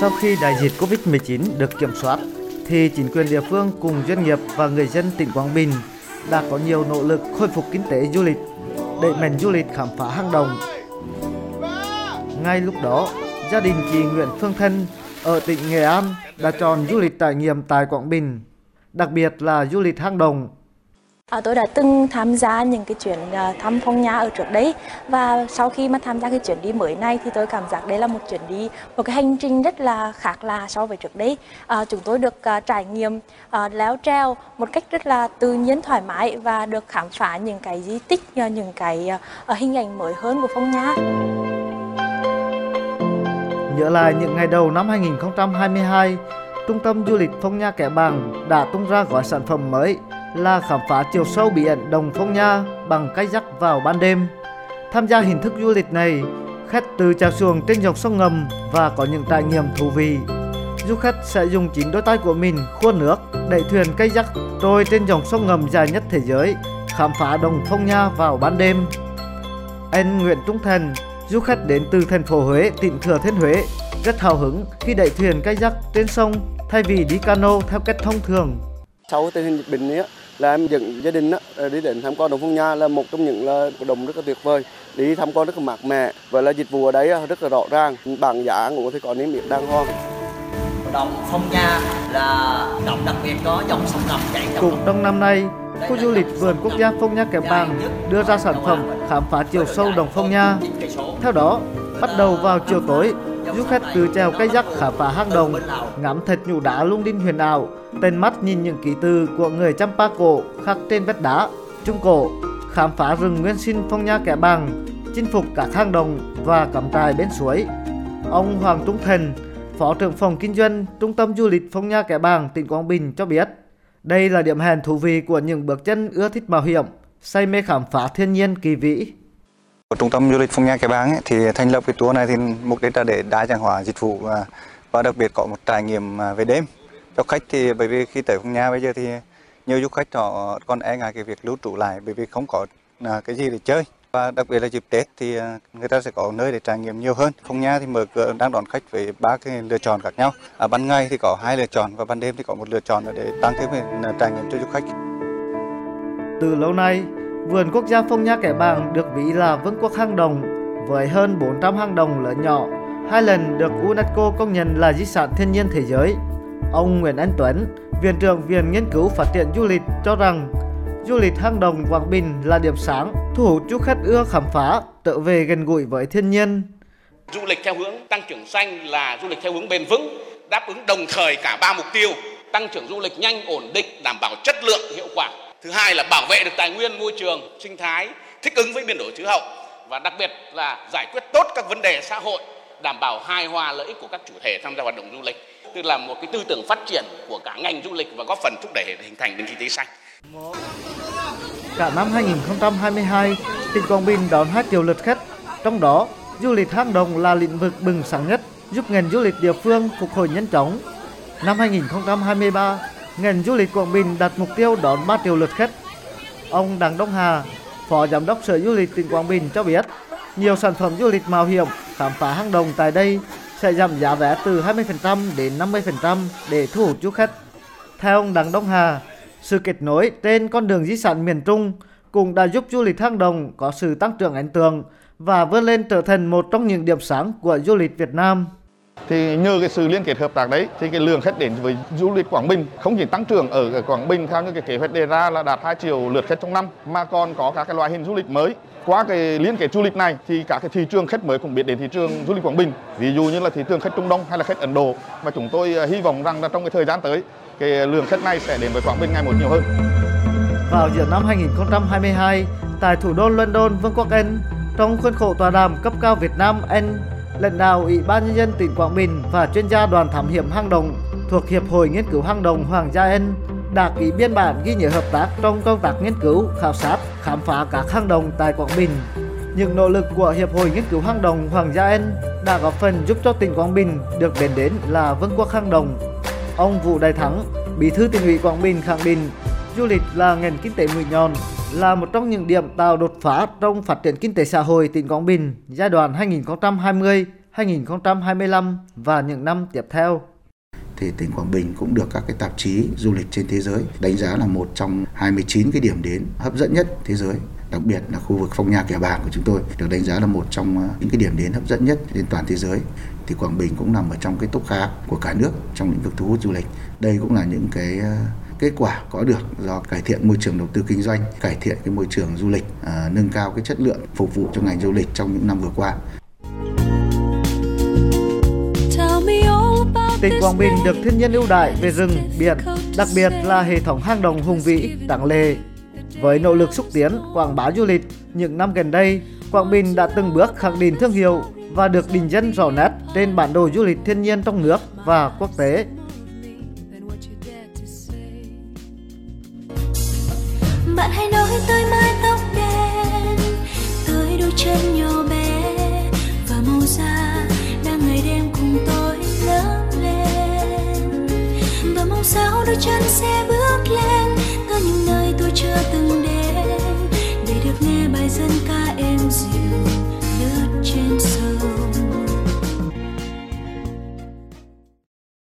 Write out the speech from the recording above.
Sau khi đại dịch Covid-19 được kiểm soát, thì chính quyền địa phương cùng doanh nghiệp và người dân tỉnh Quảng Bình đã có nhiều nỗ lực khôi phục kinh tế du lịch, đẩy mạnh du lịch khám phá hang động. Ngay lúc đó, gia đình chị Nguyễn Phương Thân ở tỉnh Nghệ An đã chọn du lịch trải nghiệm tại Quảng Bình, đặc biệt là du lịch hang động À, tôi đã từng tham gia những cái chuyến ờ, thăm phong nha ở trước đấy. Và sau khi mà tham gia cái chuyến đi mới này thì tôi cảm giác đây là một chuyến đi một cái hành trình rất là khác lạ so với trước đấy. À, chúng tôi được uh, trải nghiệm uh, leo treo một cách rất là tự nhiên thoải mái và được khám phá những cái di tích những cái uh, hình ảnh mới hơn của phong nha. Nhớ lại những ngày đầu năm 2022 Trung tâm du lịch Phong Nha Kẻ Bàng đã tung ra gói sản phẩm mới là khám phá chiều sâu bí ẩn đồng Phong Nha bằng cách dắt vào ban đêm. Tham gia hình thức du lịch này, khách từ trào xuồng trên dòng sông ngầm và có những trải nghiệm thú vị. Du khách sẽ dùng chính đôi tay của mình khuôn nước, đẩy thuyền cây dắt trôi trên dòng sông ngầm dài nhất thế giới, khám phá đồng Phong Nha vào ban đêm. Anh Nguyễn Trung Thành, du khách đến từ thành phố Huế, tỉnh Thừa Thiên Huế, rất hào hứng khi đẩy thuyền cây dắt trên sông thay vì đi cano theo cách thông thường. Sau tình hình dịch bệnh ấy, là em dẫn gia đình á, đi đến tham quan đồng Phong Nha là một trong những là đồng rất là tuyệt vời. Đi tham quan rất là mát mẻ và là dịch vụ ở đấy rất là rõ ràng. Bảng giá ngủ thì có niêm yết đàng hoàng. Đồng Phong Nha là động đặc biệt có dòng sông ngầm chảy Cũng trong năm nay, khu du lịch vườn quốc gia Phong Nha Kẻ Bàng đưa ra sản phẩm khám phá chiều sâu đồng Phong Nha. Theo đó, bắt đầu vào chiều tối, du khách từ trèo cây dắt khám phá hang động, ngắm thật nhũ đá lung linh huyền ảo, tên mắt nhìn những ký từ của người Champa cổ khắc trên vách đá, trung cổ, khám phá rừng nguyên sinh phong nha kẻ bằng chinh phục các hang động và cắm trại bên suối. Ông Hoàng Trung Thành, Phó trưởng phòng kinh doanh Trung tâm du lịch Phong Nha Kẻ Bàng, tỉnh Quảng Bình cho biết, đây là điểm hẹn thú vị của những bước chân ưa thích mạo hiểm, say mê khám phá thiên nhiên kỳ vĩ. Trung tâm du lịch Phong Nha Cái Bang ấy, thì thành lập cái tour này thì mục đích là để đa dạng hóa dịch vụ và, và đặc biệt có một trải nghiệm à, về đêm cho khách thì bởi vì khi tới Phong Nha bây giờ thì nhiều du khách họ còn e ngại cái việc lưu trú lại bởi vì không có à, cái gì để chơi và đặc biệt là dịp Tết thì à, người ta sẽ có nơi để trải nghiệm nhiều hơn. Phong Nha thì mở cửa đang đón khách với ba cái lựa chọn khác nhau. À, ban ngày thì có hai lựa chọn và ban đêm thì có một lựa chọn để tăng thêm trải nghiệm cho du khách. Từ lâu nay, vườn quốc gia Phong Nha Kẻ Bàng được ví là vương quốc hang đồng với hơn 400 hang đồng lớn nhỏ, hai lần được UNESCO công nhận là di sản thiên nhiên thế giới. Ông Nguyễn Anh Tuấn, Viện trưởng Viện Nghiên cứu Phát triển Du lịch cho rằng du lịch hang đồng Quảng Bình là điểm sáng, thu hút du khách ưa khám phá, trở về gần gũi với thiên nhiên. Du lịch theo hướng tăng trưởng xanh là du lịch theo hướng bền vững, đáp ứng đồng thời cả ba mục tiêu, tăng trưởng du lịch nhanh, ổn định, đảm bảo chất lượng, hiệu quả. Thứ hai là bảo vệ được tài nguyên môi trường, sinh thái, thích ứng với biến đổi khí hậu và đặc biệt là giải quyết tốt các vấn đề xã hội, đảm bảo hài hòa lợi ích của các chủ thể tham gia hoạt động du lịch tức là một cái tư tưởng phát triển của cả ngành du lịch và góp phần thúc đẩy hình thành nền kinh tế xanh. Cả năm 2022, tỉnh Quảng Bình đón 2 triệu lượt khách, trong đó du lịch hang động là lĩnh vực bừng sáng nhất, giúp ngành du lịch địa phương phục hồi nhanh chóng. Năm 2023, ngành du lịch Quảng Bình đặt mục tiêu đón 3 triệu lượt khách. Ông Đặng Đông Hà, Phó Giám đốc Sở Du lịch tỉnh Quảng Bình cho biết, nhiều sản phẩm du lịch mạo hiểm khám phá hang đồng tại đây sẽ giảm giá vé từ 20% đến 50% để thu hút du khách. Theo ông Đặng Đông Hà, sự kết nối trên con đường di sản miền Trung cũng đã giúp du lịch hang đồng có sự tăng trưởng ấn tượng và vươn lên trở thành một trong những điểm sáng của du lịch Việt Nam. Thì nhờ cái sự liên kết hợp tác đấy thì cái lượng khách đến với du lịch Quảng Bình không chỉ tăng trưởng ở Quảng Bình theo như cái kế hoạch đề ra là đạt 2 triệu lượt khách trong năm mà còn có các cái loại hình du lịch mới qua cái liên kết du lịch này thì các cái thị trường khách mới cũng biết đến thị trường du lịch Quảng Bình ví dụ như là thị trường khách Trung Đông hay là khách Ấn Độ mà chúng tôi à, hy vọng rằng là trong cái thời gian tới cái lượng khách này sẽ đến với Quảng Bình ngày một nhiều hơn. Vào giữa năm 2022 tại thủ đô London, Vương quốc Anh, trong khuôn khổ tọa đàm cấp cao Việt Nam Anh, lãnh đạo Ủy ban nhân dân tỉnh Quảng Bình và chuyên gia đoàn thám hiểm hang động thuộc Hiệp hội Nghiên cứu hang động Hoàng gia Anh đã ký biên bản ghi nhớ hợp tác trong công tác nghiên cứu, khảo sát, khám phá các hang động tại Quảng Bình. Những nỗ lực của Hiệp hội Nghiên cứu hang động Hoàng gia Anh đã góp phần giúp cho tỉnh Quảng Bình được đến đến là vương quốc hang động. Ông Vũ Đại Thắng, Bí thư tỉnh ủy Quảng Bình khẳng định du lịch là ngành kinh tế mũi nhọn, là một trong những điểm tạo đột phá trong phát triển kinh tế xã hội tỉnh Quảng Bình giai đoạn 2020-2025 và những năm tiếp theo. Thì tỉnh Quảng Bình cũng được các cái tạp chí du lịch trên thế giới đánh giá là một trong 29 cái điểm đến hấp dẫn nhất thế giới, đặc biệt là khu vực phong nha kẻ bàng của chúng tôi được đánh giá là một trong ờ, những cái điểm đến hấp dẫn nhất trên toàn thế giới thì Quảng Bình cũng nằm ở trong cái top khá của cả nước trong lĩnh vực thu hút du lịch đây cũng là những cái ờ, kết quả có được do cải thiện môi trường đầu tư kinh doanh cải thiện cái môi trường du lịch à, nâng cao cái chất lượng phục vụ cho ngành du lịch trong những năm vừa qua Tỉnh Quảng Bình được thiên nhiên ưu đãi về rừng, biển, đặc biệt là hệ thống hang động hùng vĩ, đẳng lệ. Với nỗ lực xúc tiến, quảng bá du lịch, những năm gần đây, Quảng Bình đã từng bước khẳng định thương hiệu và được định danh rõ nét trên bản đồ du lịch thiên nhiên trong nước và quốc tế.